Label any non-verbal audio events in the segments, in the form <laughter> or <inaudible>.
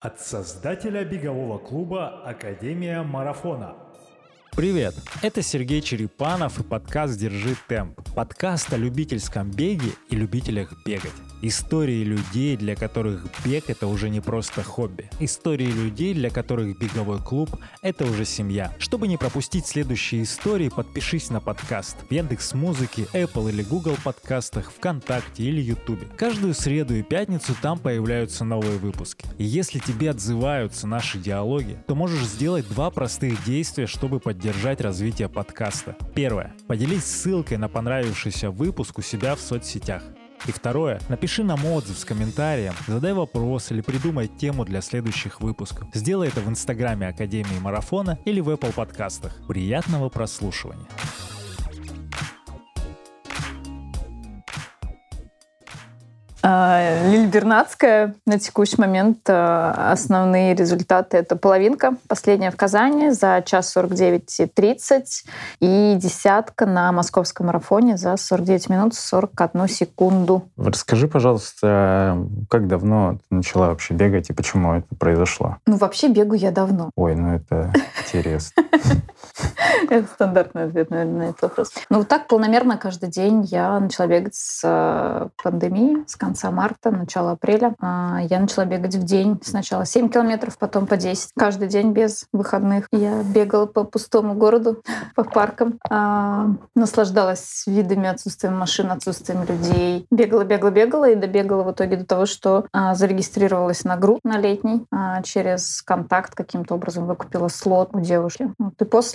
От создателя бегового клуба «Академия марафона». Привет! Это Сергей Черепанов и подкаст «Держи темп». Подкаст о любительском беге и любителях бегать. Истории людей, для которых бег — это уже не просто хобби. Истории людей, для которых беговой клуб — это уже семья. Чтобы не пропустить следующие истории, подпишись на подкаст в Яндекс Музыке, Apple или Google подкастах, ВКонтакте или Ютубе. Каждую среду и пятницу там появляются новые выпуски. И если тебе отзываются наши диалоги, то можешь сделать два простых действия, чтобы поддержать развитие подкаста. Первое. Поделись ссылкой на понравившийся выпуск у себя в соцсетях. И второе, напиши нам отзыв с комментарием, задай вопрос или придумай тему для следующих выпусков. Сделай это в инстаграме Академии Марафона или в Apple подкастах. Приятного прослушивания. Лиль Бернацкая. На текущий момент а, основные результаты — это половинка, последняя в Казани за час 49.30 и десятка на московском марафоне за 49 минут 41 секунду. Расскажи, пожалуйста, как давно ты начала вообще бегать и почему это произошло? Ну, вообще бегу я давно. Ой, ну это интересно. <laughs> <laughs> Это стандартный ответ, наверное, на этот вопрос. Ну, вот так полномерно каждый день я начала бегать с э, пандемии, с конца марта, начала апреля. А, Я начала бегать в день. Сначала 7 километров, потом по 10. Каждый день без выходных. Я бегала по пустому городу, <laughs> по паркам. А, Наслаждалась видами, отсутствием машин, отсутствием людей. Бегала, бегала, бегала и добегала в итоге до того, что а, зарегистрировалась на групп на летний. Через контакт каким-то образом выкупила слот у девушки. Вот. И после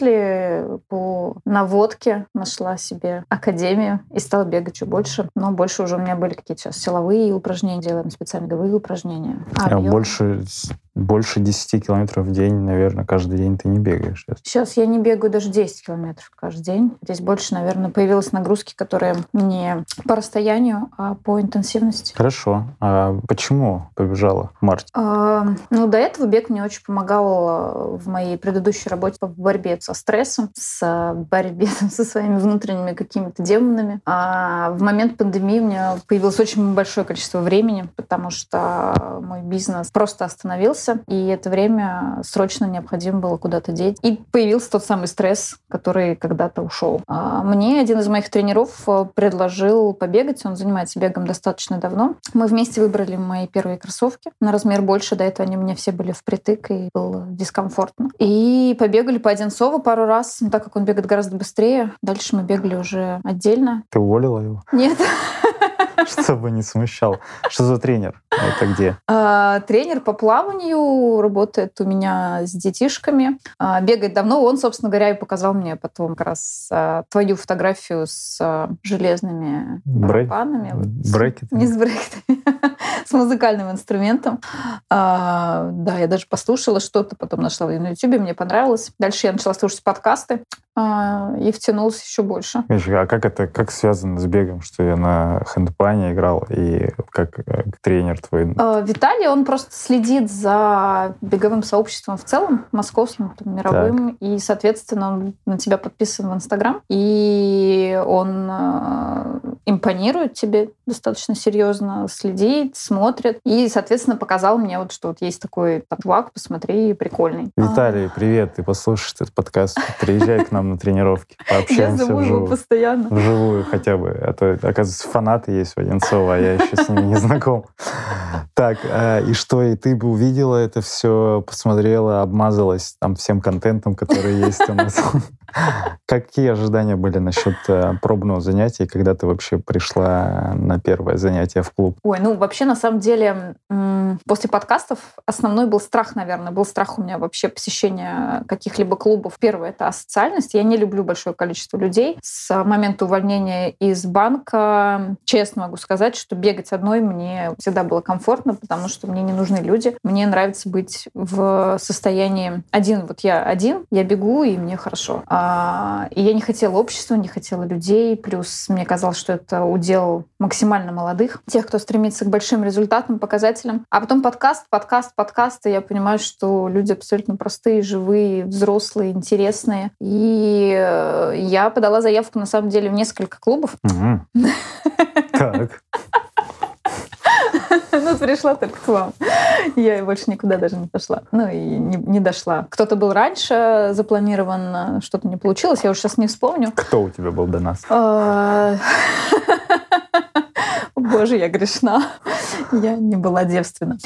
по наводке нашла себе академию и стала бегать чуть больше. Но больше уже у меня были какие-то сейчас силовые упражнения, делаем специальные беговые упражнения. А объем. больше, больше 10 километров в день, наверное, каждый день ты не бегаешь. сейчас. Я не бегаю даже 10 километров каждый день. Здесь больше, наверное, появилась нагрузки, которые не по расстоянию, а по интенсивности. Хорошо. А почему побежала в марте? А, Ну, до этого бег мне очень помогал э, в моей предыдущей работе по борьбе со стрессом, с борьбе <laughs> со своими внутренними какими-то демонами. А в момент пандемии у меня появилось очень большое количество времени, потому что мой бизнес просто остановился, и это время срочно необходимо было куда-то деть. И появился тот самый стресс, который когда-то ушел. А Мне один из моих тренеров э, предложил побегать, он занимается бегом достаточно давно. Мы вместе выбрали мои первые кроссовки на размер больше, до этого они у меня все были впритык, и было дискомфортно. И побегали по Одинцову пару раз, но так как он бегает гораздо быстрее. Дальше мы бегали уже отдельно. Ты уволила его? Нет, <laughs> Чтобы не смущал. Что за тренер? Это где? А, Тренер по плаванию работает у меня с детишками. А, Бегает давно. Он, собственно говоря, и показал мне потом как раз а, твою фотографию с железными барабанами. Брекеты? Не с брекетами, <laughs> с музыкальным инструментом. Да, я даже послушала что-то, потом нашла на YouTube, мне понравилось. Дальше я начала слушать подкасты и втянулась еще больше. А как это как связано с бегом, что я на хендпане играл и как э, тренер твой? А, Виталий, он просто следит за беговым сообществом в целом, московским, там, мировым, и, соответственно, он на тебя подписан в Инстаграм, и он э, импонирует тебе достаточно серьезно, следит, смотрит, и, соответственно, показал мне, вот, что вот есть такой там, чувак, посмотри, прикольный. Виталий, привет, ты послушаешь этот подкаст, приезжай к нам на тренировки, А, Я пообщаемся зову его вживую. постоянно. Вживую хотя бы. А то, оказывается, фанаты есть у Одинцова, а я еще с ними не знаком. Так, а, и что, и ты бы увидела это все, посмотрела, обмазалась там всем контентом, который есть у нас. <laughs> Какие ожидания были насчет э, пробного занятия, когда ты вообще пришла на первое занятие в клуб? Ой, ну вообще на самом деле после подкастов основной был страх, наверное, был страх у меня вообще посещения каких-либо клубов. Первое это асоциальность. Я не люблю большое количество людей. С момента увольнения из банка честно могу сказать, что бегать одной мне всегда было комфортно, потому что мне не нужны люди. Мне нравится быть в состоянии один. Вот я один, я бегу и мне хорошо. А, и я не хотела общества, не хотела людей. Плюс мне казалось, что это удел максимально молодых, тех, кто стремится к большим результатам, показателям. А потом подкаст, подкаст, подкаст, и я понимаю, что люди абсолютно простые, живые, взрослые, интересные. И э, я подала заявку, на самом деле, в несколько клубов. <laughs> Так. Ну, вот пришла только к вам. Я больше никуда даже не пошла. Ну и не, не дошла. Кто-то был раньше запланирован, что-то не получилось. Я уже сейчас не вспомню. Кто у тебя был до нас? <laughs> Боже, я грешна. <laughs> Я не была девственна.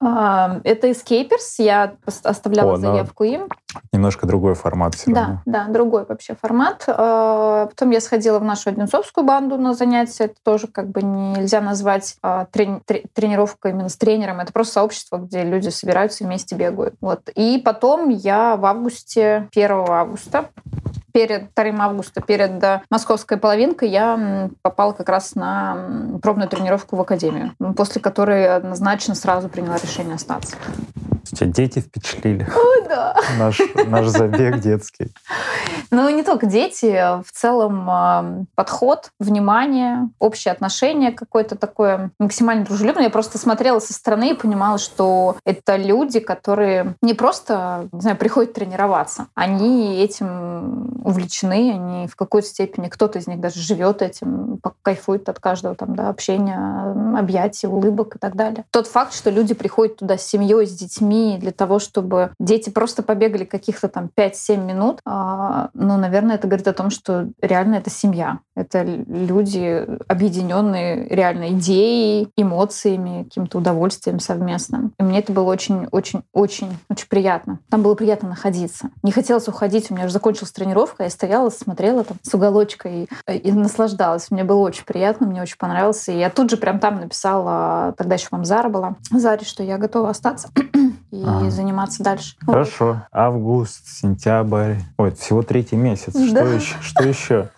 А, это Escapers. Я оставляла О, заявку им. Немножко другой формат все да, равно. Да, другой вообще формат. А, потом я сходила в нашу Одинцовскую банду на занятия. Это тоже как бы нельзя назвать а, трени- тренировкой именно с тренером. Это просто сообщество, где люди собираются и вместе бегают. Вот. И потом я в августе, 1 августа, перед 2 августа, перед э, московской половинкой, я попала как раз на пробную тренировку в академию, после которой однозначно сразу приняла решение остаться. Тебя дети впечатлили. О, да. Наш, наш забег детский. Ну, не только дети, в целом подход, внимание, общее отношение какое-то такое максимально дружелюбное. Я просто смотрела со стороны и понимала, что это люди, которые не просто, не знаю, приходят тренироваться. Они этим увлечены, они в какой-то степени, кто-то из них даже живет этим, кайфует от каждого там, да, общения, объятий, улыбок и так далее. Тот факт, что люди приходят туда с семьей, с детьми, для того, чтобы дети просто побегали каких-то там 5-7 минут, а, ну, наверное, это говорит о том, что реально это семья. Это люди, объединенные реально идеей, эмоциями, каким-то удовольствием совместным. И мне это было очень-очень-очень очень приятно. Там было приятно находиться. Не хотелось уходить. У меня уже закончилась тренировка. Я стояла, смотрела там с уголочка и, и наслаждалась. Мне было очень приятно, мне очень понравилось. И я тут же прям там написала, тогда еще вам Зара была, Заре, что я готова остаться и а. заниматься дальше. Хорошо. Август, сентябрь. Ой, всего третий месяц. Да? Что еще? Что еще?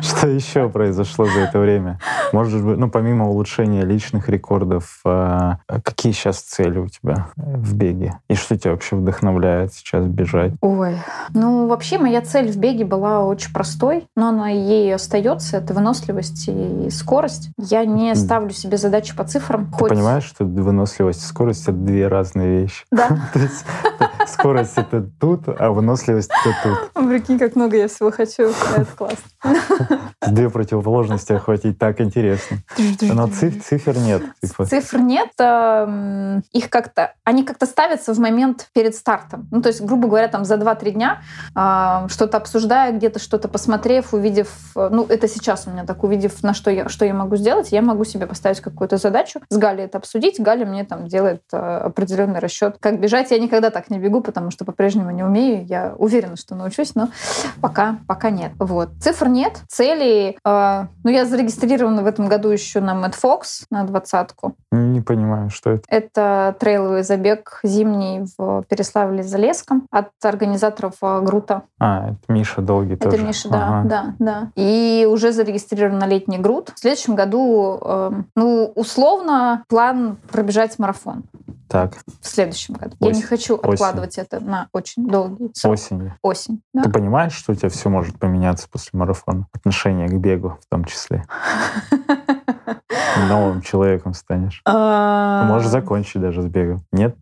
Что еще произошло за это время? Может быть, ну, помимо улучшения личных рекордов, а, какие сейчас цели у тебя в беге? И что тебя вообще вдохновляет сейчас бежать? Ой, ну, вообще моя цель в беге была очень простой, но она ей остается. Это выносливость и скорость. Я не ставлю себе задачи по цифрам. Ты хоть... понимаешь, что выносливость и скорость — это две разные вещи? Да. <laughs> Скорость — это тут, а выносливость — это тут. Прикинь, как много я всего хочу. Это классно. <laughs> Две противоположности охватить так интересно. <laughs> Но цифр, цифр нет. Типа. Цифр нет. Эм, их как-то, они как-то ставятся в момент перед стартом. Ну, то есть, грубо говоря, там за 2-3 дня эм, что-то обсуждая, где-то что-то посмотрев, увидев, ну, это сейчас у меня так, увидев, на что я, что я могу сделать, я могу себе поставить какую-то задачу, с Галей это обсудить. Галя мне там делает э, определенный расчет, как бежать. Я никогда так не бегу, потому что по-прежнему не умею. Я уверена, что научусь, но пока, пока нет. Вот. Цифр нет, целей. Э, ну, я зарегистрирована в этом году еще на Mad Fox, на двадцатку. Не понимаю, что это. Это трейловый забег зимний в Переславле-Залесском от организаторов э, Грута. А, это Миша Долгий это тоже. Это Миша, да, ага. да, да. И уже зарегистрирован на летний Грут. В следующем году, э, ну, условно, план пробежать марафон. Так. В следующем году. Осень. Я не хочу откладывать Осень. это на очень долгий срок. Осенью. Осень. Да. Ты понимаешь, что у тебя все может поменяться после марафона? Отношение к бегу в том числе. <laughs> новым человеком станешь. А, Можешь закончить даже с бегом. Нет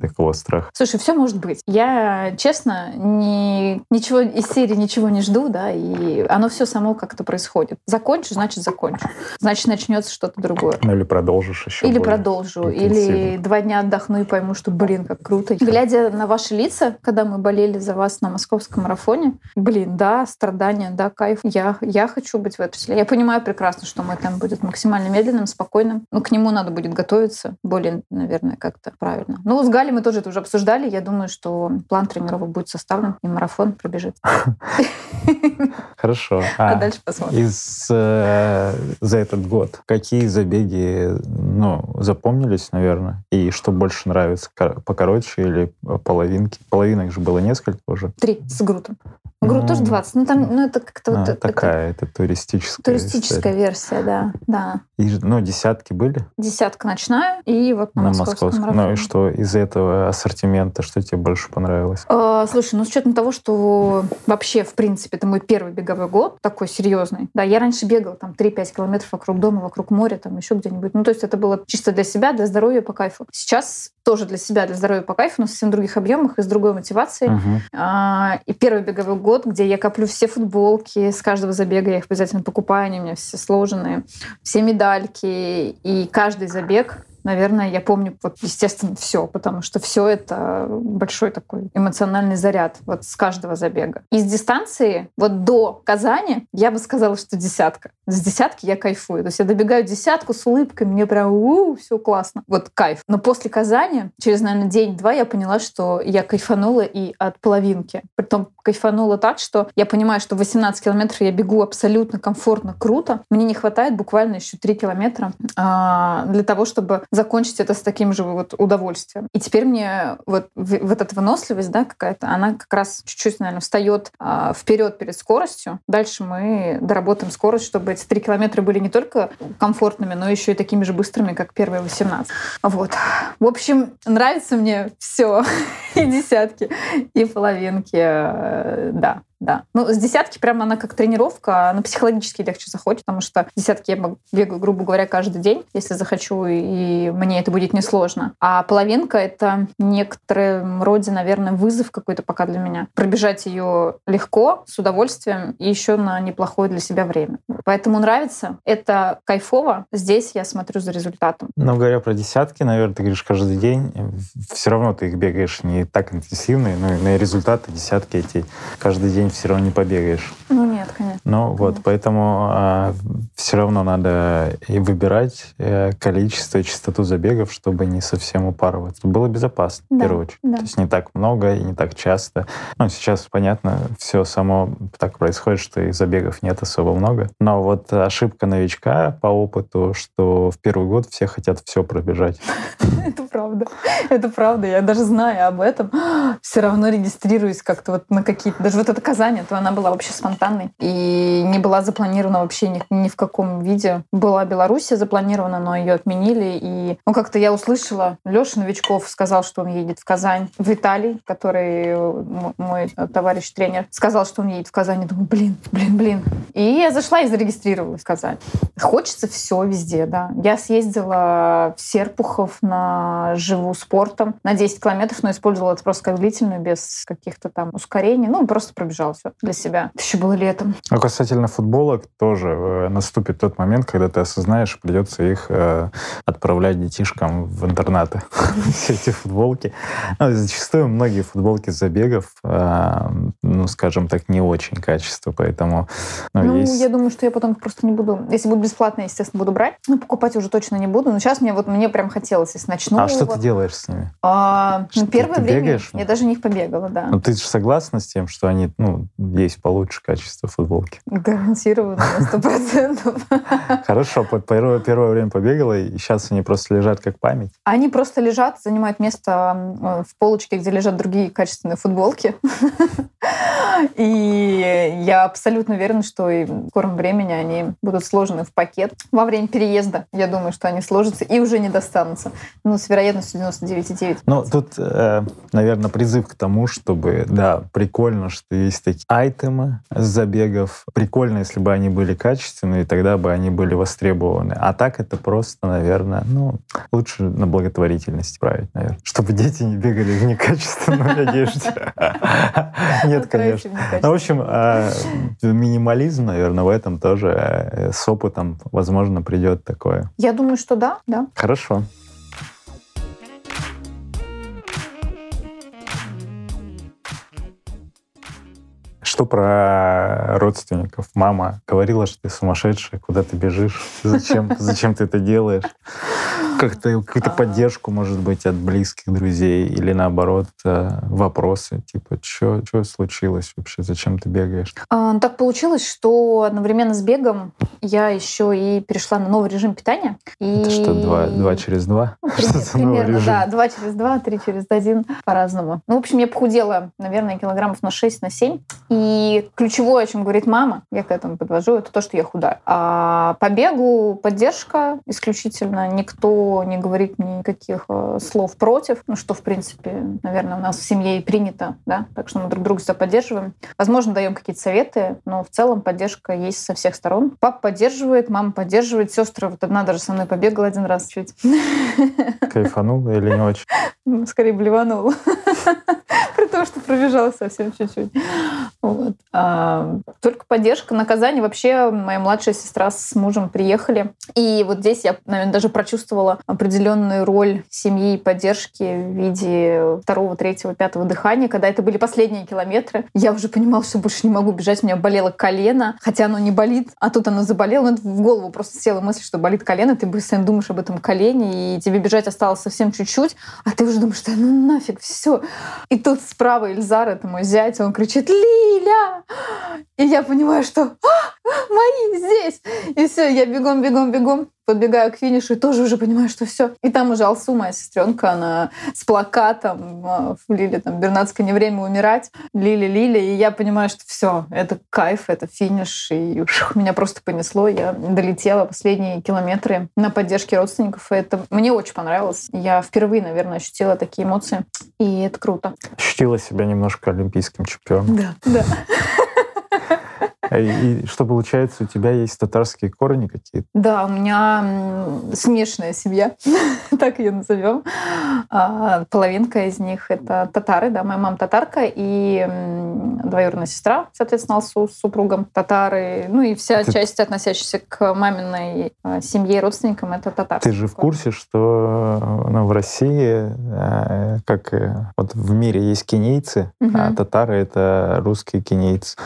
такого страха? Слушай, все может быть. Я, честно, ни, ничего из серии ничего не жду, да, и оно все само как-то происходит. Закончу, значит, закончу. Значит, начнется что-то другое. Ну или продолжишь еще. Или продолжу. Или два дня отдохну и пойму, что, блин, как круто. Глядя на ваши лица, когда мы болели за вас на московском марафоне, блин, да, страдания, да, кайф. Я, я хочу быть в этом числе. Я понимаю прекрасно, что мой темп будет максимально медленным, спокойным. Ну, к нему надо будет готовиться более, наверное, как-то правильно. Ну, с Галей мы тоже это уже обсуждали. Я думаю, что план тренировок будет составлен, и марафон пробежит. <laughs> Хорошо. А, а дальше посмотрим. Из, э, за этот год какие забеги ну, запомнились, наверное? И что больше нравится, покороче или половинки? Половинок же было несколько уже. Три с Грутом. Грут ну, тоже 20. Ну, там, ну, это как-то а, вот... Такая, это, это туристическая Туристическая история. версия, да. да. И, ну, десятки были? Десятка ночная и вот на, на московском, московском. Ну и что из этого ассортимента, что тебе больше понравилось? А, слушай, ну с учетом того, что вообще, в принципе, это мой первый беговой год, такой серьезный. Да, я раньше бегала там 3-5 километров вокруг дома, вокруг моря, там еще где-нибудь. Ну, то есть это было чисто для себя, для здоровья, по кайфу. Сейчас тоже для себя, для здоровья по кайфу, но в совсем других объемах и с другой мотивацией. Мгм. А, И первый беговой год, где я коплю все футболки с каждого забега, я их обязательно покупаю, они у меня все сложенные, все медальки, и каждый забег Наверное, я помню, вот, естественно, все, потому что все это большой такой эмоциональный заряд вот с каждого забега. Из дистанции вот до Казани я бы сказала, что десятка. С десятки я кайфую. То есть я добегаю десятку с улыбкой, мне прям все классно. Вот кайф. Но после Казани, через, наверное, день-два, я поняла, что я кайфанула и от половинки. Притом кайфанула так, что я понимаю, что 18 километров я бегу абсолютно комфортно, круто. Мне не хватает буквально еще 3 километра а, для того, чтобы закончить это с таким же вот удовольствием. И теперь мне вот, вот эта выносливость, да, какая-то, она как раз чуть-чуть, наверное, встает а, вперед перед скоростью. Дальше мы доработаем скорость, чтобы эти 3 километра были не только комфортными, но еще и такими же быстрыми, как первые 18. Вот. В общем, нравится мне все. <laughs> И десятки, и половинки. э, Да, да. Ну, с десятки прямо она как тренировка, она психологически легче заходит, потому что десятки я бегаю, грубо говоря, каждый день, если захочу, и мне это будет несложно. А половинка — это некоторым роде, наверное, вызов какой-то пока для меня. Пробежать ее легко, с удовольствием, и еще на неплохое для себя время. Поэтому нравится. Это кайфово. Здесь я смотрю за результатом. Но говоря про десятки, наверное, ты говоришь каждый день, все равно ты их бегаешь не так интенсивно, но и на результаты десятки эти каждый день все равно не побегаешь. Ну нет, конечно. Ну вот, поэтому все равно надо и выбирать э, количество и частоту забегов, чтобы не совсем упарываться. Было безопасно, в Да, первую очередь. да. То есть не так много и не так часто. Ну, сейчас, понятно, все само так происходит, что и забегов нет особо много. Но вот ошибка новичка по опыту, что в первый год все хотят все пробежать. <laughs> Это правда. Это правда. Я даже зная об этом, <gasps> все равно регистрируюсь как-то вот на какие-то... Даже вот эта Казань, то она была вообще спонтанной. И не была запланирована вообще ни, ни в каком виде. Была Белоруссия запланирована, но ее отменили. И ну, как-то я услышала, Леша Новичков сказал, что он едет в Казань. В Италии, который мой товарищ-тренер, сказал, что он едет в Казань. Я думаю, блин, блин, блин. И я зашла и зарегистрировалась в Казань. Хочется все везде, да. Я съездила в Серпухов на живу спортом на 10 километров, но использовала это просто как длительную, без каких-то там ускорений. Ну, просто пробежала все для себя. Это еще было летом. А касательно футболок, тоже э, наступит тот момент, когда ты осознаешь, придется их э, отправлять детишкам в интернаты. <laughs> Все эти футболки. Ну, зачастую многие футболки забегов, э, ну, скажем так, не очень качество, поэтому ну, Ну, я думаю, что я потом их просто не буду... Если будет бесплатно, естественно, буду брать. Ну, покупать уже точно не буду. Но сейчас мне вот мне прям хотелось, если начну. А что ты делаешь с ними? А, ну, первое время я даже в них побегала, да. Ну, ты же согласна с тем, что они, ну, есть получше качество футболки? Гарантированно на сто процентов. <laughs> Хорошо, первое, время побегала, и сейчас они просто лежат как память. Они просто лежат, занимают место э, в полочке, где лежат другие качественные футболки. <laughs> И я абсолютно уверена, что и в скором времени они будут сложены в пакет. Во время переезда, я думаю, что они сложатся и уже не достанутся. Ну, с вероятностью 99,9. Ну, тут, наверное, призыв к тому, чтобы, да, прикольно, что есть такие айтемы с забегов. Прикольно, если бы они были качественные, тогда бы они были востребованы. А так это просто, наверное, ну, лучше на благотворительность править, наверное. Чтобы дети не бегали в некачественной <laughs> одежде. Нет, конечно. Ну, в общем, э, минимализм, наверное, в этом тоже э, с опытом, возможно, придет такое. Я думаю, что да, да. Хорошо. Что про родственников? Мама говорила, что ты сумасшедшая, куда ты бежишь, зачем, зачем ты это делаешь? Как-то какую-то А. поддержку, может быть, от близких друзей или наоборот э, вопросы, типа, что случилось вообще, зачем ты бегаешь? А, ну, Так получилось, что одновременно с бегом я еще и перешла на новый режим питания. И... Это что, два, два через два? <laughs> <laughs> Ну, примерно, да. Два через два, три через один, по-разному. Ну, в общем, я похудела, наверное, килограммов на 6, на 7. И ключевое, о чем говорит мама, я к этому подвожу, это то, что я худая. А по бегу поддержка исключительно. Никто никто не говорит никаких э, слов против, ну, что, в принципе, наверное, у нас в семье и принято, да, так что мы друг друга все поддерживаем. Возможно, даем какие-то советы, но в целом поддержка есть со всех сторон. Папа поддерживает, мама поддерживает, сестры, вот одна даже со мной побегала один раз чуть. <laughs> Кайфанула или не очень? Скорее блеванула. <laughs> При том, что пробежала совсем чуть-чуть. Вот. А, только поддержка, наказание. Вообще, моя младшая сестра с мужем приехали. И вот здесь я, наверное, даже прочувствовала определенную роль семьи и поддержки в виде второго, третьего, пятого дыхания. Когда это были последние километры, я уже понимала, что больше не могу бежать. У меня болело колено, хотя оно не болит, а тут оно заболело. Но в голову просто села мысль, что болит колено, ты постоянно думаешь об этом колене, и тебе бежать осталось совсем чуть-чуть, а ты уже думаешь, что ну нафиг, все. И тут справа Ильзар, это мой зять, он кричит «Лиля!» И я понимаю, что «А, мои здесь! И все, я бегом, бегом, бегом подбегаю к финишу и тоже уже понимаю, что все. И там уже Алсу, моя сестренка, она с плакатом а, в Лиле, там, Бернацкое не время умирать, Лили, Лили, и я понимаю, что все, это кайф, это финиш, и уж, меня просто понесло, я долетела последние километры на поддержке родственников, и это мне очень понравилось. Я впервые, наверное, ощутила такие эмоции, и это круто. Ощутила себя немножко олимпийским чемпионом. Да, да. И что получается, у тебя есть татарские корни какие-то? Да, у меня смешанная семья, <laughs> так ее назовем. А, половинка из них это татары, да, моя мама татарка и двоюродная сестра, соответственно, Алсу с супругом татары, ну и вся ты... часть, относящаяся к маминой а, семье и родственникам, это татарские. Ты же в курсе, что ну, в России, как вот в мире есть кенийцы, угу. а татары — это русские кенийцы.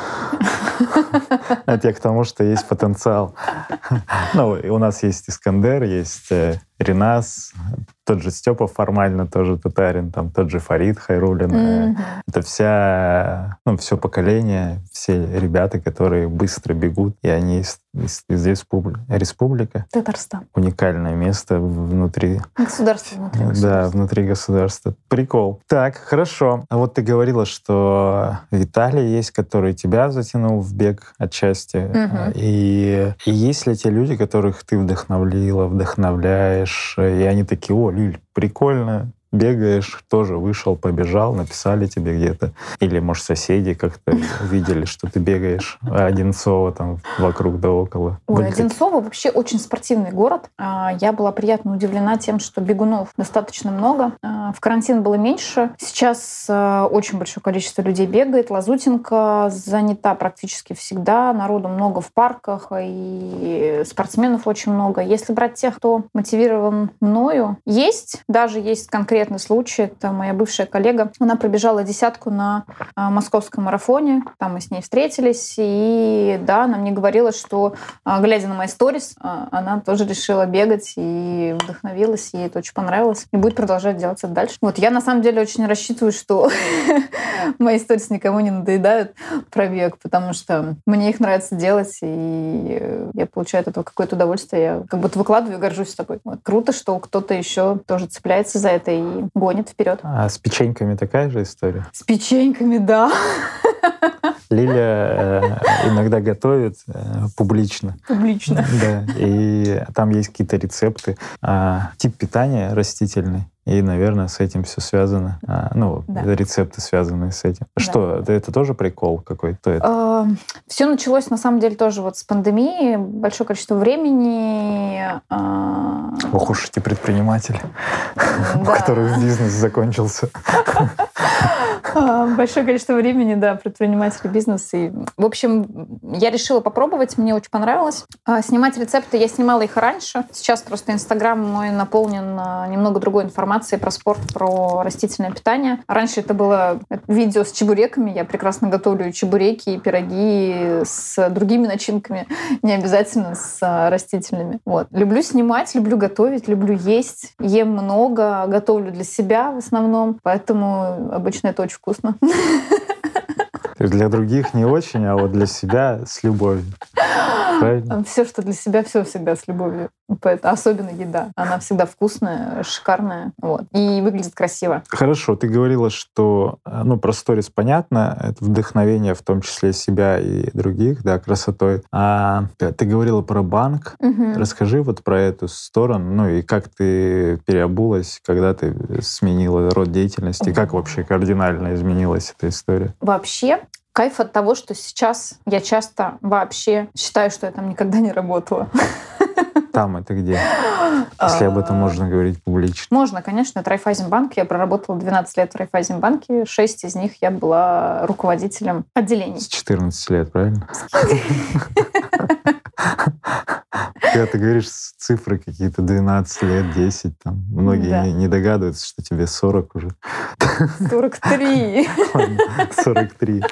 <laughs> <laughs> Это я к тому, что есть потенциал. <laughs> Ну, у нас есть Искандер, есть э, Ренас, тот же Степа формально тоже татарин, там тот же Фарид Хайрулин. Mm-hmm. Это вся, ну, все поколение, все ребята, которые быстро бегут, и они из, из, из республики. Республика. Татарстан. Уникальное место внутри. Государства внутри государства. Да, внутри государства. Прикол. Так, хорошо. А вот ты говорила, что Виталий есть, который тебя затянул в бег отчасти. Mm-hmm. И, и есть ли те люди, которых ты вдохновила, вдохновляешь, и они такие, о, Лиль, прикольно, бегаешь, тоже вышел, побежал, написали тебе где-то. Или, может, соседи как-то <laughs> увидели, что ты бегаешь Одинцово там вокруг да около. Ой, Были Одинцово вообще очень спортивный город. А, я была приятно удивлена тем, что бегунов достаточно много. А, в карантин было меньше. Сейчас а, очень большое количество людей бегает. Лазутинка занята практически всегда. Народу много в парках, и спортсменов очень много. Если брать тех, кто мотивирован мною, есть. Даже есть конкретно конкретный случай. Это моя бывшая коллега. Она пробежала десятку на а, московском марафоне. Там мы с ней встретились. И да, она мне говорила, что, а, глядя на мои сторис, а, она тоже решила бегать и вдохновилась. Ей это очень понравилось. И будет продолжать делать это дальше. Вот я на самом деле очень рассчитываю, что <laughs> мои сторис никому не надоедают про потому что мне их нравится делать, и я получаю от этого какое-то удовольствие. Я как будто выкладываю и горжусь собой. Вот. Круто, что кто-то еще тоже цепляется за это и гонит вперед. А с печеньками такая же история? С печеньками, да. Лиля э, иногда готовит э, публично. Публично. Да. И там есть какие-то рецепты. А, тип питания растительный. И, наверное, с этим все связано. А, ну, да. рецепты связанные с этим. Да. Что, это, это тоже прикол какой-то? Это? А, все началось, на самом деле, тоже вот с пандемии. Большое количество времени. А... Ох уж эти предприниматели, <laughs> у которых бизнес закончился. <laughs> А, <laughs> большое количество времени, да, предприниматель бизнес. И, в общем, я решила попробовать, мне очень понравилось. А, снимать рецепты я снимала их раньше. Сейчас просто Инстаграм мой наполнен а, немного другой информацией про спорт, про растительное питание. Раньше это было видео с чебуреками. Я прекрасно готовлю чебуреки и пироги с другими начинками, <laughs> не обязательно с растительными. Вот. Люблю снимать, люблю готовить, люблю есть. Ем много, готовлю для себя в основном. Поэтому обычно это очень вкусно. <laughs> Для других не очень, а вот для себя с любовью. правильно. Все, что для себя, все всегда с любовью. Поэтому, особенно еда. Она всегда вкусная, шикарная. Вот. И выглядит красиво. Хорошо, ты говорила, что э, ну, про сторис понятно, это вдохновение в том числе себя и других, да, красотой. А ты говорила про банк. Мгм. Расскажи вот про эту сторону, ну и как ты переобулась, когда ты сменила род деятельности, как вообще кардинально изменилась эта история? Вообще, кайф от того, что сейчас я часто вообще считаю, что я там никогда не работала. Там это где? Если об этом можно говорить публично. Можно, конечно, это Райфайзенбанк. Я проработала 12 лет в Райфайзенбанке. 6 из них я была руководителем отделений. С 14 лет, правильно? Когда ты говоришь цифры какие-то 12 лет, 10, там, многие Да. не, не догадываются, что тебе 40 уже. 43. Ладно, 43.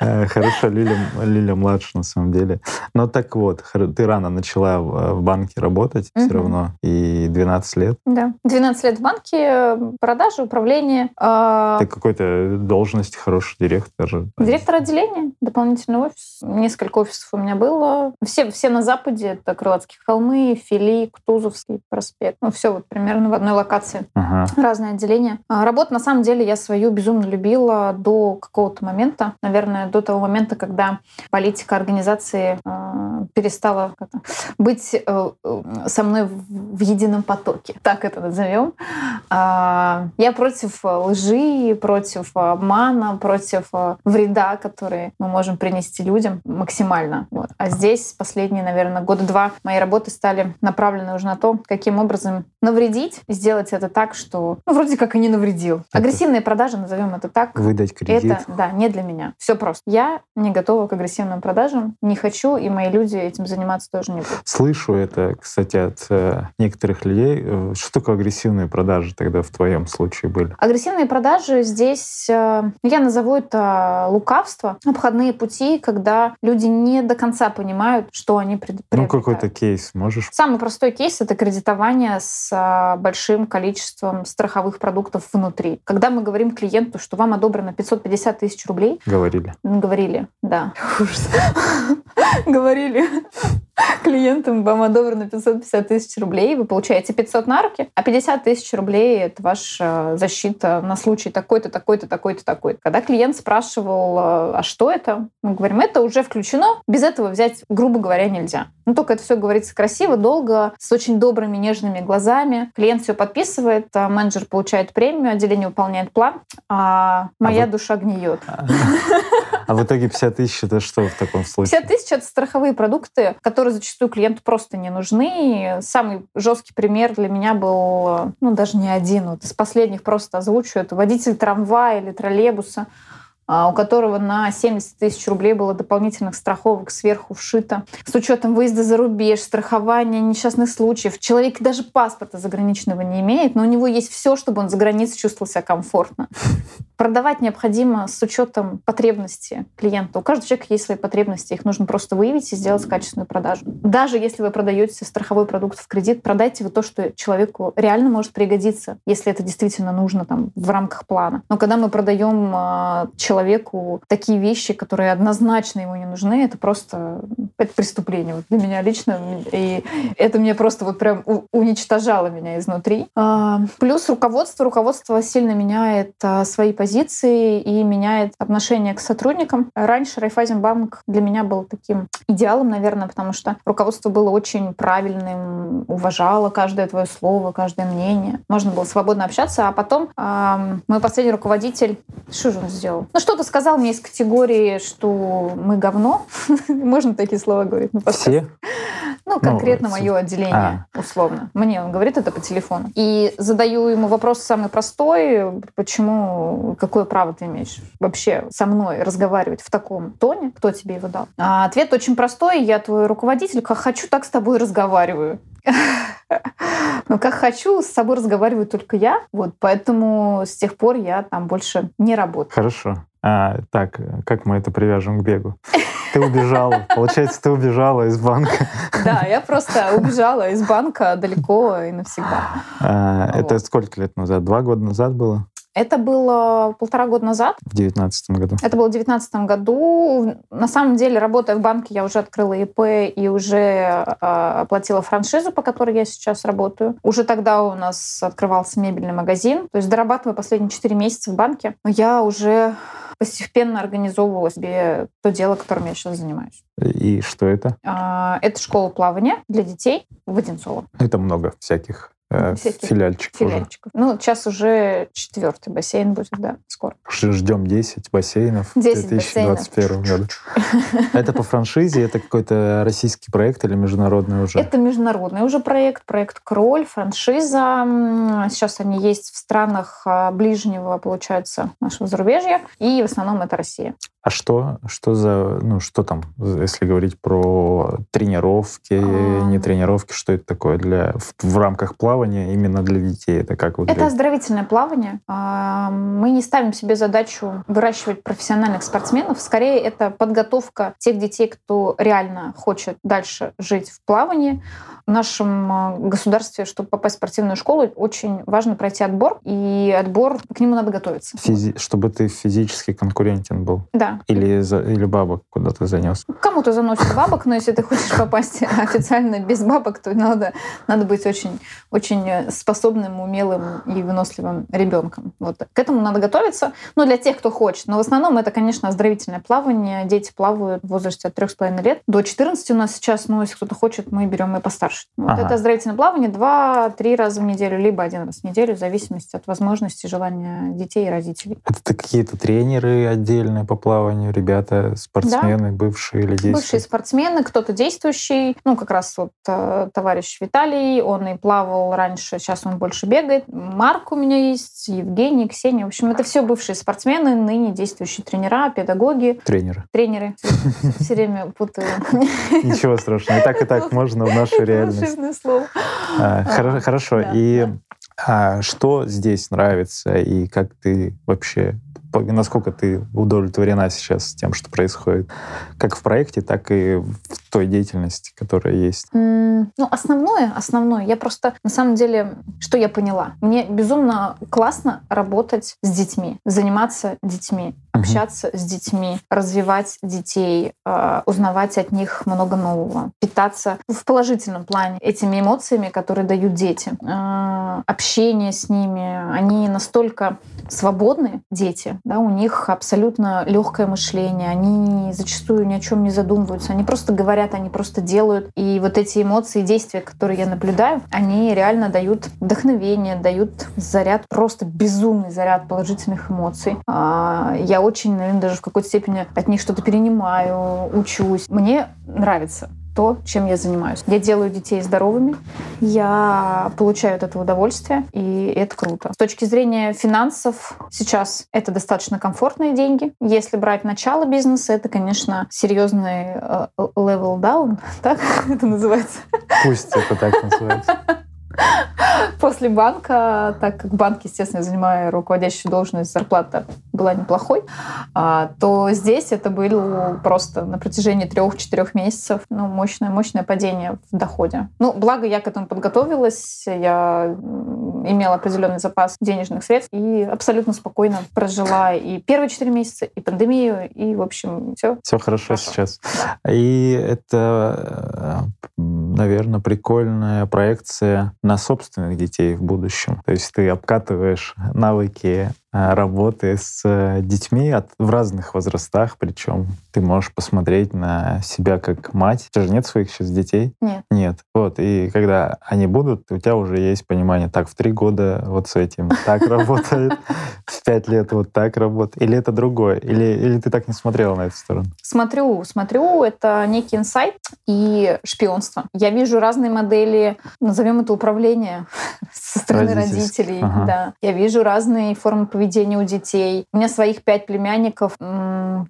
Э, Хорошо, Лиля, Лиля младше на самом деле. Но так вот, ты рано начала в банке работать все равно, и 12 лет. Да. 12 лет в банке, продажи, управление. а, Ты какой-то должность хороший директор. Директор отделения, дополнительный офис. Несколько офисов у меня было. Все, все на Западе. Это Крылатские холмы, Фили, Кутузовский проспект. Ну, все вот примерно в одной локации. Ага. Разные отделения. А, Работу, на самом деле, я свою безумно любила до какого-то момента. Наверное, до того момента, когда политика организации э, перестала быть э, э, со мной в, едином потоке. Так это назовем. А, Я против лжи, против обмана, против э, вреда, который мы можем принести людям максимально. Вот. А здесь последние, наверное, года два моей работы стали направлены уже на то, каким образом навредить, сделать это так, что ну, вроде как и не навредил. Агрессивные продажи, назовем это так. Выдать кредит. Это, да, не для меня. Все просто. Я не готова к агрессивным продажам, не хочу, и мои люди этим заниматься тоже не будут. Слышу это, кстати, от э, некоторых людей. Э, Что такое агрессивные продажи тогда в твоем случае были? Агрессивные продажи здесь, э, я назову это лукавство, обходные пути, когда люди не до конца понимают, что они Ну, приобретают. какой-то кейс можешь? Самый простой кейс — это кредитование с большим количеством страховых продуктов внутри. Когда мы говорим клиенту, что вам одобрено 550 тысяч рублей, Говорили. говорили, да, ужас. <laughs> говорили клиентам, вам одобрено 550 тысяч рублей, вы получаете 500 на руки, а 50 тысяч рублей — это ваша защита на случай такой-то, такой-то, такой-то, такой-то. Когда клиент спрашивал, а что это, мы говорим, это уже включено, без этого взять, грубо говоря, нельзя. Ну, только это все говорится красиво, долго, с очень добрыми, нежными глазами. Клиент все подписывает, а менеджер получает премию, отделение выполняет план, а моя вы- душа гниет. <laughs> А в итоге 50 тысяч это что в таком случае? 50 тысяч — это страховые продукты, которые зачастую клиенту просто не нужны. Самый жесткий пример для меня был, ну, даже не один, вот из последних просто озвучу, это водитель трамвая или троллейбуса, у которого на 70 тысяч рублей было дополнительных страховок сверху вшито. С учетом выезда за рубеж, страхования несчастных случаев. Человек даже паспорта заграничного не имеет, но у него есть все, чтобы он за границей чувствовал себя комфортно. Продавать необходимо с учетом потребности клиента. У каждого человека есть свои потребности, их нужно просто выявить и сделать качественную продажу. Даже если вы продаете страховой продукт в кредит, продайте вы то, что человеку реально может пригодиться, если это действительно нужно там в рамках плана. Но когда мы продаем а, человеку такие вещи, которые однозначно ему не нужны, это просто это преступление вот для меня лично, и это мне просто вот прям уничтожало меня изнутри. А, Плюс руководство. Руководство сильно меняет а, свои позиции и меняет отношение к сотрудникам. Раньше Райфайзенбанк для меня был таким идеалом, наверное, потому что руководство было очень правильным, уважало каждое твое слово, каждое мнение. Можно было свободно общаться. А потом мой последний руководитель, что же он сделал? Ну, что-то сказал мне из категории, что мы говно. <laughs> Можно такие слова говорить? подкасте? Все? Ну, конкретно Ну, мое отделение, условно. Мне он говорит это по телефону. И задаю ему вопрос самый простой. Почему, какое право ты имеешь вообще со мной разговаривать в таком тоне? Кто тебе его дал? А ответ очень простой. Я твой руководитель. Как хочу, так с тобой разговариваю. <laughs> Ну, как хочу, с собой разговариваю только я. Вот, поэтому с тех пор я там больше не работаю. Хорошо. А, так, как мы это привяжем к бегу? Ты убежала. Получается, ты убежала из банка. Да, я просто убежала из банка далеко и навсегда. А, Это сколько лет назад? Два года назад было? Это было полтора года назад. В девятнадцатом году. Это было в девятнадцатом году. На самом деле, работая в банке, я уже открыла ИП и уже э, оплатила франшизу, по которой я сейчас работаю. Уже тогда у нас открывался мебельный магазин. То есть дорабатывая последние четыре месяца в банке, я уже постепенно организовывала себе то дело, которым я сейчас занимаюсь. И что это? А, это школа плавания для детей в Одинцово. Это много всяких э, Всяких филиальчиков. уже. Филиальчиков. Ну, сейчас уже четвертый бассейн будет, да, скоро. Ждем 10 бассейнов 10 в 2021 году. Это по франшизе? Это какой-то российский проект или международный уже? Это международный уже проект, проект Кроль, франшиза. Сейчас они есть в странах а, ближнего, получается, нашего зарубежья. И в основном это Россия. А что, что за, ну, что там, если говорить про тренировки, А. не тренировки, что это такое для в, в рамках плавания именно для детей? Это как Это выглядит? оздоровительное плавание. А, Мы не ставим себе задачу выращивать профессиональных спортсменов. Скорее, это подготовка тех детей, кто реально хочет дальше жить в плавании. В нашем а, государстве, чтобы попасть в спортивную школу, очень важно пройти отбор. И отбор, к нему надо готовиться. Физи- чтобы ты физически конкурентен был? Да. Или, за, или бабок куда-то занес? Кому-то заносит бабок, но если ты хочешь попасть <laughs> официально без бабок, то надо, надо быть очень, очень способным, умелым и выносливым ребенком. Вот. К этому надо готовиться. Ну, для тех, кто хочет. Но в основном это, конечно, оздоровительное плавание. Дети плавают в возрасте от 3,5 лет. До 14 у нас сейчас, ну, если кто-то хочет, мы берем и постарше. Вот Ага. Это оздоровительное плавание 2-3 раза в неделю, либо один раз в неделю, в зависимости от возможностей, желания детей и родителей. Это какие-то тренеры отдельные по плаванию, ребята, спортсмены, бывшие или действующие? Бывшие спортсмены, кто-то действующий. Ну, как раз вот э, товарищ Виталий, он и плавал раньше, сейчас он больше бегает. Марк у меня есть, Евгений, Ксения. В общем, это все бывшие спортсмены, ныне действующие тренера, педагоги, Тренеры. тренеры. <laughs> Все время путаю. Ничего страшного. И так, и так можно в нашу реальность. Слово. А, хоро- Хорошо. И а, что здесь нравится, и как ты вообще, насколько ты удовлетворена сейчас тем, что происходит, как в проекте, так и в той деятельности, которая есть? М, Ну, основное, основное, я просто, на самом деле, что я поняла? Мне безумно классно работать с детьми, заниматься детьми, Мгм. общаться с детьми, развивать детей, э, узнавать от них много нового, питаться в положительном плане этими эмоциями, которые дают дети. Э, Общение с ними, они настолько свободны, дети, да, у них абсолютно легкое мышление, они зачастую ни о чем не задумываются, они просто говорят, они просто делают. И вот эти эмоции действия, которые я наблюдаю, они реально дают вдохновение, дают заряд, просто безумный заряд положительных эмоций. А, Я очень, наверное, даже в какой-то степени от них что-то перенимаю, учусь. Мне нравится то, чем я занимаюсь. Я делаю детей здоровыми, я получаю от этого удовольствие, и это круто. С точки зрения финансов, сейчас это достаточно комфортные деньги. Если брать начало бизнеса, это, конечно, серьезный э, level down, <laughs> так это называется. Пусть это так называется. <laughs> После банка, так как банк, естественно, я занимаю руководящую должность, зарплата была неплохой, а, то здесь это было просто на протяжении трех-четырех месяцев ну, мощное, мощное падение в доходе. Ну, благо я к этому подготовилась, я имела определенный запас денежных средств и абсолютно спокойно прожила и первые четыре месяца, и пандемию, и, в общем, все. Все хорошо Хорошо. сейчас. И это, наверное, прикольная проекция на собственных детей в будущем. То есть ты обкатываешь навыки работы с э, детьми от, в разных возрастах, причем ты можешь посмотреть на себя как мать. У тебя же нет своих сейчас детей? Нет. Нет. Вот, и когда они будут, у тебя уже есть понимание, так, в три года вот с этим так <laughs> работает, в пять лет вот так работает. Или это другое? Или, или ты так не смотрела на эту сторону? Смотрю, смотрю, это некий инсайт и шпионство. Я вижу разные модели, назовем это управление <laughs> со стороны родителей. Да. Я вижу разные формы поведения у детей. У меня своих пять племянников,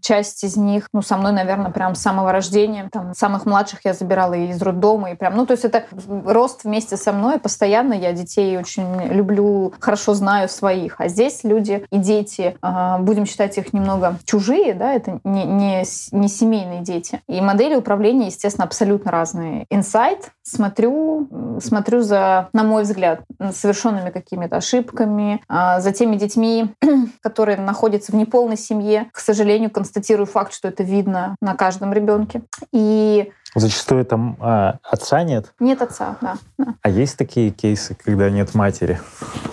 часть из них, ну, со мной, наверное, прям с самого рождения. Там, самых младших я забирала из роддома. И прям, ну, то есть это рост вместе со мной. Постоянно я детей очень люблю, хорошо знаю своих. А здесь люди и дети, а, будем считать их немного чужие, да, это не, не, не семейные дети. И модели управления, естественно, абсолютно разные. Инсайт, смотрю, смотрю за, на мой взгляд, совершенными какими-то ошибками, а, за теми детьми, детьми, <clears throat> которые находятся в неполной семье. К сожалению, констатирую факт, что это видно на каждом ребенке. И Зачастую там а, отца нет. нет отца, да. да. А есть такие кейсы, когда нет матери?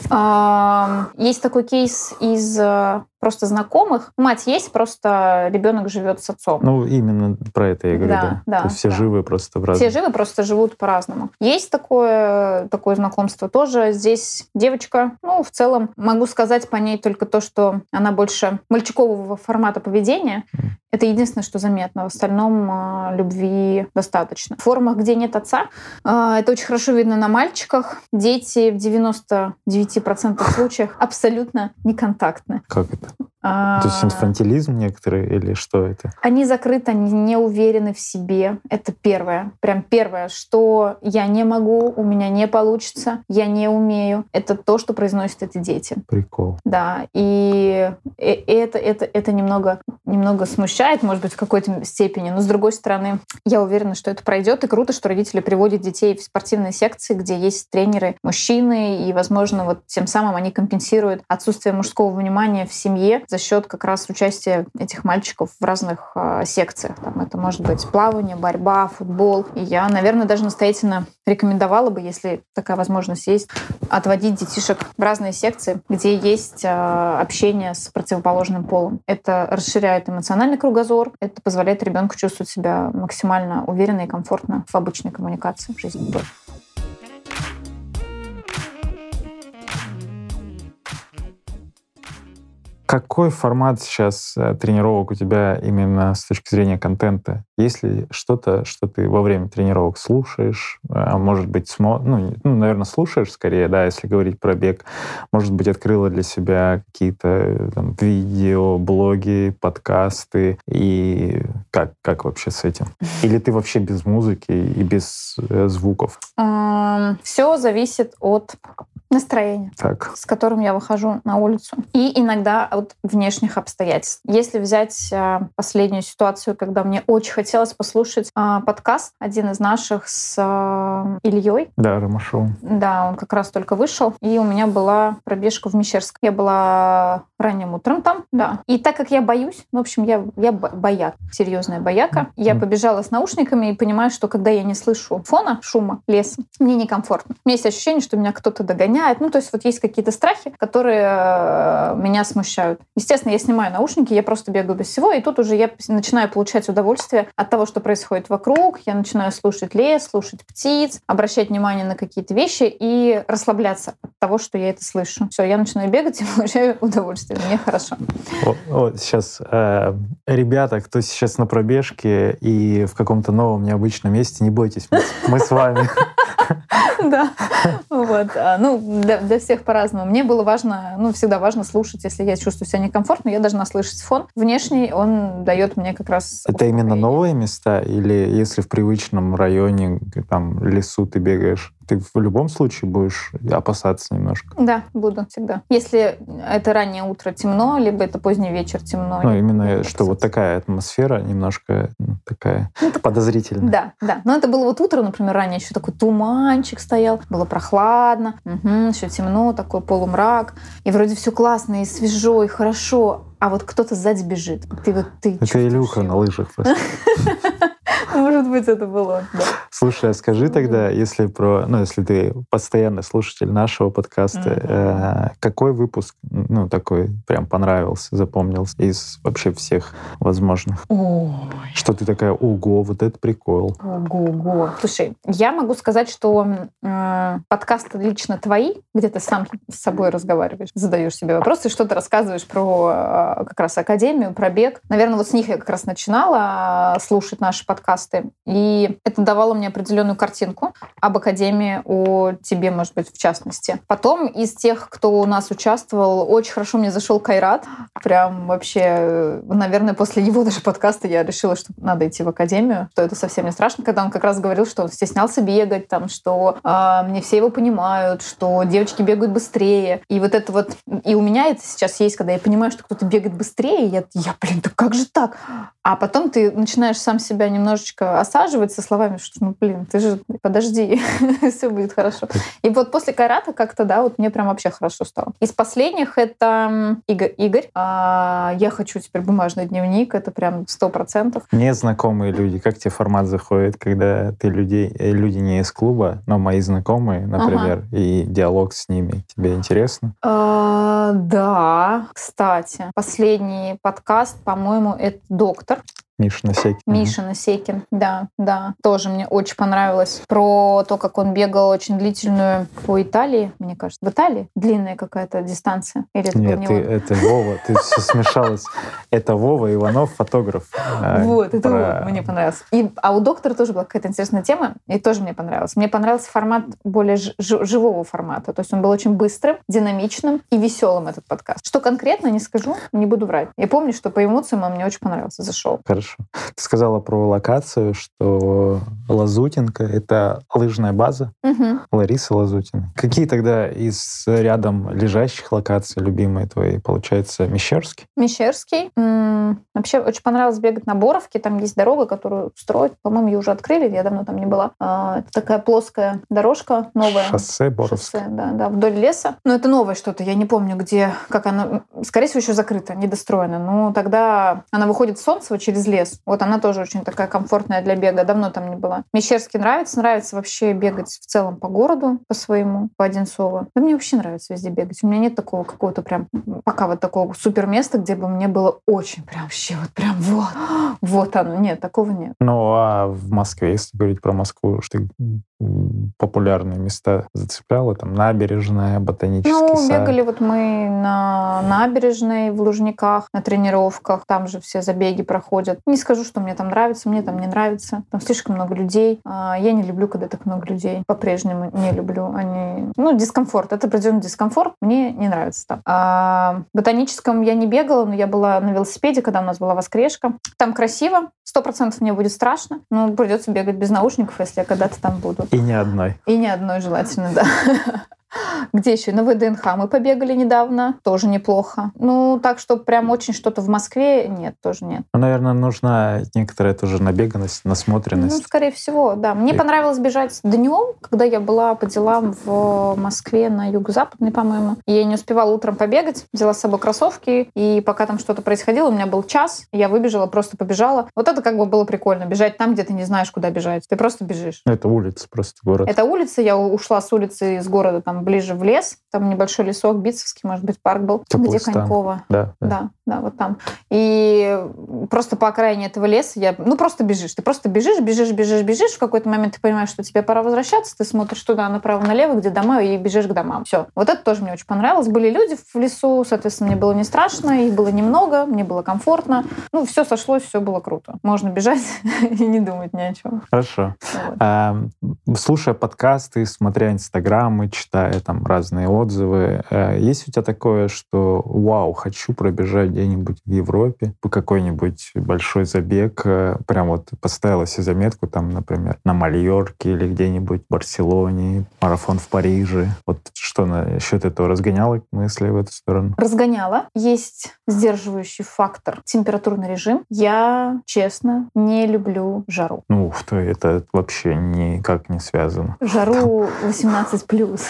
А, Есть такой кейс из э, просто знакомых. Мать есть, просто ребенок живет с отцом. Ну, именно про это я говорю, Да, да. да, все да. живы просто в Все живы, просто живут по-разному. Есть такое, такое знакомство тоже. Здесь девочка, ну, в целом, могу сказать по ней только то, что она больше мальчикового формата поведения. Это единственное, что заметно. В остальном а, любви достаточно. В формах, где нет отца, а, это очень хорошо видно на мальчиках. Дети в 99% случаев абсолютно неконтактны. Как это? А, То есть инфантилизм некоторый или что это? они закрыты, они не уверены в себе. Это первое. Прям первое, что я не могу, у меня не получится, я не умею. Это то, что произносят эти дети. Прикол. Да, и э- это, это, это немного, немного смущает, может быть, в какой-то степени. Но, с другой стороны, я уверена, что это пройдет. И круто, что родители приводят детей в спортивные секции, где есть тренеры мужчины, и, возможно, вот тем самым они компенсируют отсутствие мужского внимания в семье за счет как раз участия этих мальчиков в разных э, секциях. Там это может быть плавание, борьба, футбол. И я, наверное, даже настоятельно рекомендовала бы, если такая возможность есть, отводить детишек в разные секции, где есть э, общение с противоположным полом. Это расширяет эмоциональный кругозор, это позволяет ребенку чувствовать себя максимально уверенно и комфортно в обычной коммуникации в жизни. Какой формат сейчас э, тренировок у тебя именно с точки зрения контента? Есть ли что-то, что ты во время тренировок слушаешь, а может быть, смо... ну, ну, наверное, слушаешь скорее, да, если говорить про бег, может быть, открыла для себя какие-то э, там, видео, блоги, подкасты, и как, как вообще с этим? Или ты вообще без музыки и без э, звуков? Все зависит от настроения. Так, с которым я выхожу на улицу. И иногда от внешних обстоятельств. Если взять а, последнюю ситуацию, когда мне очень хотелось послушать а, подкаст, один из наших с а, Ильей, да, Ромашов. да, он как раз только вышел, и у меня была пробежка в Мещерск. Я была ранним утром там, да. И так как я боюсь, в общем, я, я бо- бояк, серьезная бояка, я побежала с наушниками и понимаю, что когда я не слышу фона, шума, леса, мне некомфортно. У меня есть ощущение, что меня кто-то догоняет. Ну, то есть вот есть какие-то страхи, которые э, меня смущают. Естественно, я снимаю наушники, я просто бегаю без всего, и тут уже я начинаю получать удовольствие от того, что происходит вокруг. Я начинаю слушать лес, слушать птиц, обращать внимание на какие-то вещи и расслабляться от того, что я это слышу. Все, я начинаю бегать и <laughs> получаю удовольствие. Мне хорошо. Вот сейчас э, ребята, кто сейчас на пробежке и в каком-то новом необычном месте, не бойтесь, мы, с- мы с вами. <laughs> Да. Вот. А, Ну, для, для всех по-разному. Мне было важно, ну, всегда важно слушать, если я чувствую себя некомфортно, я должна слышать фон. Внешний он дает мне как раз... Это именно успокоение. новые места или если в привычном районе, там, лесу ты бегаешь, ты в любом случае будешь опасаться немножко? Да, буду всегда. Если это раннее утро темно, либо это поздний вечер темно. Ну, именно, что вот такая атмосфера немножко ну, такая Ну, так- подозрительная. Да, да. Но это было вот утро, например, ранее еще такой туманчик стоял, было прохладно, еще темно, такой полумрак, и вроде все классно и свежо и хорошо, а вот кто-то сзади бежит. Ты вот ты Это Илюха на его. лыжах просто. <laughs> <laughs> Может быть, это было, он, да. Слушай, а скажи тогда, если про, ну, если ты постоянный слушатель нашего подкаста, Мгм. э, какой выпуск, ну, такой прям понравился, запомнился из вообще всех возможных? Ой, Что ты такая, ого, вот это прикол. ого-го. Слушай, я могу сказать, что э, подкасты лично твои, где ты сам с собой разговариваешь, задаешь себе вопросы, что ты рассказываешь про э, как раз академию, про бег. Наверное, вот с них я как раз начинала э, слушать наши подкасты. И это давало мне определенную картинку об академии, о тебе, может быть, в частности. Потом из тех, кто у нас участвовал, очень хорошо мне зашел Кайрат. Прям вообще, наверное, после его даже подкаста я решила, что надо идти в академию, что это совсем не страшно, когда он как раз говорил, что он стеснялся бегать, там, что э, не все его понимают, что девочки бегают быстрее. И вот это вот, и у меня это сейчас есть, когда я понимаю, что кто-то бегает быстрее, я, я блин, да как же так? А потом ты начинаешь сам себя немножечко немножечко осаживать со словами, что, ну, блин, ты же подожди, <laughs> все будет хорошо. И вот после Кайрата как-то, да, вот мне прям вообще хорошо стало. Из последних это Игорь. Игорь. А, я хочу теперь бумажный дневник, это прям сто процентов. Незнакомые люди, как тебе формат заходит, когда ты людей, э, люди не из клуба, но мои знакомые, например, ага. и диалог с ними, тебе интересно? А, да, кстати, последний подкаст, по-моему, это доктор. Миша Насекин. Миша Насекин, да, да. Тоже мне очень понравилось. Про то, как он бегал очень длительную по Италии, мне кажется. В Италии? Длинная какая-то дистанция? Или это Нет, ты, это Вова, ты все <laughs> смешалась. Это Вова Иванов, фотограф. А, вот, это мне понравилось. И, а у доктора тоже была какая-то интересная тема, и тоже мне понравилось. Мне понравился формат более живого формата. То есть он был очень быстрым, динамичным и веселым, этот подкаст. Что конкретно, не скажу, не буду врать. Я помню, что по эмоциям он мне очень понравился, зашел. Хорошо хорошо. <laughs> Ты сказала про локацию, что Лазутинка — это лыжная база. Угу. Лариса Лазутина. Какие тогда из рядом лежащих локаций любимые твои? Получается, Мещерский? Мещерский. М-м, вообще очень понравилось бегать на Боровке. Там есть дорога, которую строят. По-моему, ее уже открыли, я давно там не была. А, это такая плоская дорожка новая. Шоссе Боровское. Шоссе, да, да, вдоль леса. Но это новое что-то. Я не помню, где, как оно... Скорее всего, еще закрыто, недостроено. Но тогда она выходит в Солнцево через лес. Вот она тоже очень такая комфортная для бега. Давно там не была. Мещерский нравится. Нравится вообще бегать в целом по городу, по своему, по Одинцово. Да мне вообще нравится везде бегать. У меня нет такого какого-то прям, пока вот такого супер места, где бы мне было очень прям вообще вот прям вот, <gasps> вот оно. Нет, такого нет. Ну, а в Москве, если говорить про Москву, что популярные места зацепляла? Там набережная, ботанический ну, сад? Ну, бегали вот мы на набережной, в Лужниках, на тренировках. Там же все забеги проходят. Не скажу, что мне там нравится, мне там не нравится. Там слишком много людей. А, я не люблю, когда так много людей. По-прежнему не люблю. Они... Ну, дискомфорт. Это определенный дискомфорт. Мне не нравится там. А в ботаническом я не бегала, но я была на велосипеде, когда у нас была воскрешка. Там красиво. Сто процентов мне будет страшно. Но придется бегать без наушников, если я когда-то там буду. И не одной. И не одной желательно, да. <laughs> Где еще? На ВДНХ мы побегали недавно, тоже неплохо. Ну, так что прям очень что-то в Москве нет, тоже нет. Ну, наверное, нужна некоторая тоже набеганность, насмотренность. Ну, скорее всего, да. Мне и... понравилось бежать днем, когда я была по делам в Москве на юго-западной, по-моему. И я не успевала утром побегать, взяла с собой кроссовки, и пока там что-то происходило, у меня был час, я выбежала, просто побежала. Вот это как бы было прикольно, бежать там, где ты не знаешь, куда бежать. Ты просто бежишь. Это улица, просто город. Это улица, я ушла с улицы из города там ближе в лес, там небольшой лесок, Битцевский, может быть, парк был, Теплый где Конькова. Да, да. да, да, вот там. И просто по окраине этого леса я, ну, просто бежишь. Ты просто бежишь, бежишь, бежишь, бежишь. В какой-то момент ты понимаешь, что тебе пора возвращаться, ты смотришь туда направо-налево, где дома, и бежишь к домам. Все. Вот это тоже мне очень понравилось. Были люди в лесу, соответственно, мне было не страшно, их было немного, мне было комфортно. Ну, все сошлось, все было круто. Можно бежать <laughs> и не думать ни о чем. Хорошо. Вот. А, слушая подкасты, смотря инстаграмы, читая там разные отзывы. Э, есть у тебя такое, что вау, хочу пробежать где-нибудь в Европе по какой-нибудь большой забег, э, прям вот поставила себе заметку там, например, на Мальорке или где-нибудь в Барселоне, марафон в Париже. Вот что насчет этого разгоняла мысли в эту сторону? Разгоняла. Есть сдерживающий фактор температурный режим. Я, честно, не люблю жару. Ну, то это вообще никак не связано. Жару 18 плюс.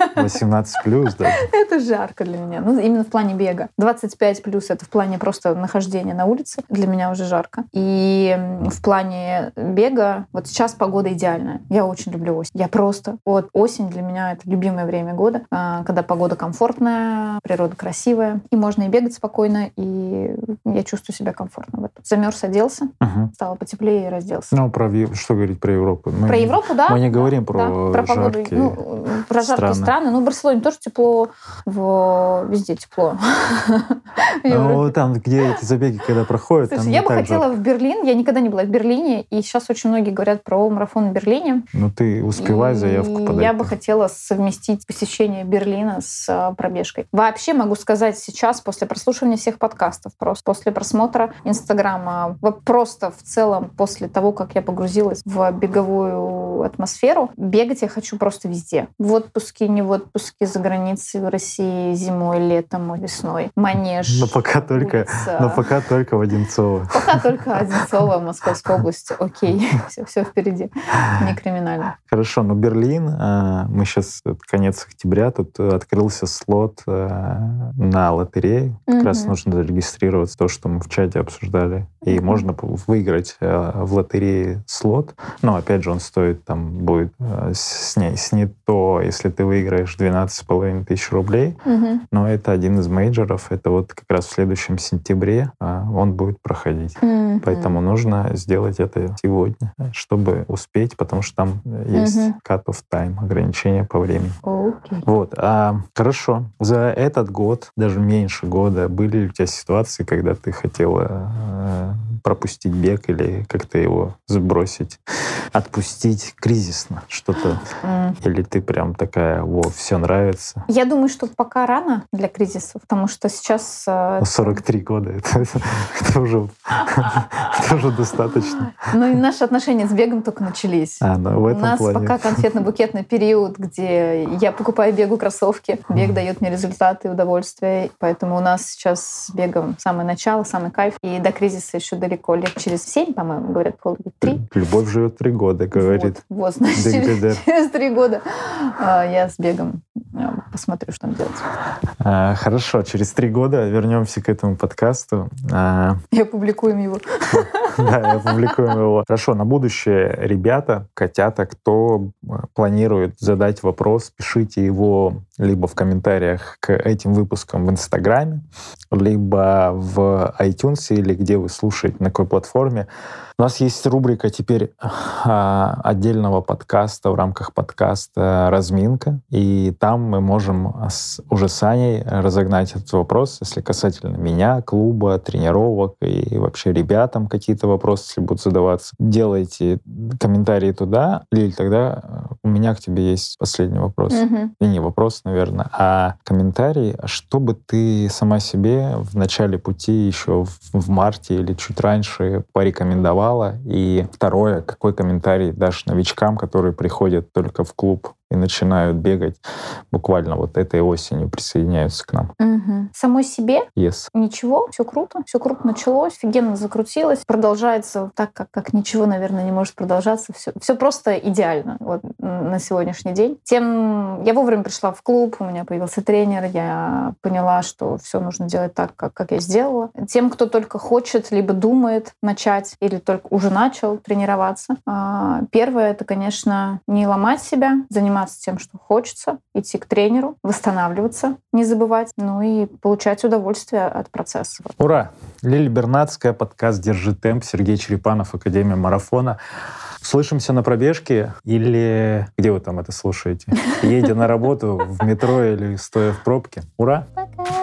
18 плюс, да? <laughs> Это жарко для меня. Ну, именно в плане бега. 25 плюс это в плане просто нахождения на улице. Для меня уже жарко. И в плане бега, вот сейчас погода идеальная. Я очень люблю осень. Я просто... Вот осень для меня это любимое время года, а, когда погода комфортная, природа красивая, и можно и бегать спокойно, и я чувствую себя комфортно в этом. Замерз, оделся, угу. стало потеплее и разделся. Ну, про что говорить про Европу? Мы, про Европу, да. Мы не говорим про, да, про погоду. Ну, про жаркие страны страны. Ну, в Барселоне тоже тепло, в... везде тепло. <laughs> Ну, там, где эти забеги, когда проходят, Слушай, я бы хотела в Берлин. Я никогда не была в Берлине, и сейчас очень многие говорят про марафон в Берлине. Ну, ты успевай заявку подать. Я бы хотела совместить посещение Берлина с а, пробежкой. Вообще могу сказать сейчас, после прослушивания всех подкастов, просто после просмотра Инстаграма, просто в целом после того, как я погрузилась в беговую атмосферу, бегать я хочу просто везде. В отпуске, не в отпуске, за границей, в России, зимой, летом, весной. Манеж. Ну, пока только, улица. но пока только в Одинцово. Пока только Одинцово, Московская область. Окей, <laughs> все, все впереди. Не криминально. Хорошо, но Берлин, э, мы сейчас, конец октября, тут открылся слот э, на лотерею. Как Мгм. раз нужно зарегистрироваться, то, что мы в чате обсуждали. И Мгм. можно выиграть э, в лотерее слот. Но, опять же, он стоит, там, будет э, сня- снят то, если ты выиграешь 12,5 тысяч рублей. Мгм. Но это один из мейджоров. Это вот как раз в следующем сентябре а, он будет проходить. Мгм. Поэтому нужно сделать это сегодня, чтобы успеть, потому что там есть Мгм. cut-off time, ограничение по времени. Окей. Вот, а, хорошо. За этот год, даже меньше года, были ли у тебя ситуации, когда ты хотела э, пропустить бег или как-то его сбросить, отпустить кризисно что-то? М. Или ты прям такая, во, все нравится? Я думаю, что пока рано для кризиса, потому что сейчас... э, Ну, 43 года, <laughs> это, это уже, это уже достаточно. Ну и наши отношения с бегом только начались. А, ну, в У этом нас плане. пока конфетно-букетный период, где я покупаю бегу кроссовки, бег дает мне результаты и удовольствие, поэтому у нас сейчас с бегом самое начало, самый кайф, и до кризиса еще далеко, лет через семь, по-моему, говорят, пол три. Любовь живет три года, говорит. Вот, вот, значит, через три года а, я с бегом а, посмотрю, что там делать. А, Хорошо, через три года вернемся к этому подкасту. А, Я публикуем его. <laughs> Да, опубликуем его. Хорошо, на будущее, ребята, котята, кто э, планирует задать вопрос, пишите его либо в комментариях к этим выпускам в Инстаграме, либо в iTunes или где вы слушаете, на какой платформе. У нас есть рубрика теперь а, отдельного подкаста в рамках подкаста «Разминка», и там мы можем с- уже с Аней разогнать этот вопрос, если касательно меня, клуба, тренировок и вообще ребятам какие-то вопросы, если будут задаваться. Делайте комментарии туда, Лиль, тогда у меня к тебе есть последний вопрос. Мгм. И не вопрос, наверное, а комментарий. Что бы ты сама себе в начале пути, еще в, в марте или чуть раньше порекомендовала? И второе, какой комментарий дашь новичкам, которые приходят только в клуб и начинают бегать буквально вот этой осенью, присоединяются к нам? Мгм. Самой себе Yes. Ничего, все круто, все круто началось, офигенно закрутилось, продолжается так, как, как ничего, наверное, не может продолжаться. Все, все просто идеально вот, на сегодняшний день. Тем я вовремя пришла в клуб, у меня появился тренер, я поняла, что все нужно делать так, как, как я сделала. Тем, кто только хочет, либо думает начать, или только уже начал тренироваться, а, первое это, конечно, не ломать себя, заниматься тем, что хочется, идти к тренеру, восстанавливаться, не забывать, ну и получать удовольствие от процесса. Ура! Лили Бернацкая, подкаст «Держи темп», Сергей Черепанов, Академия марафона. Слышимся на пробежке или где вы там это слушаете? <laughs> Едя на работу в метро или стоя в пробке. Ура! Пока!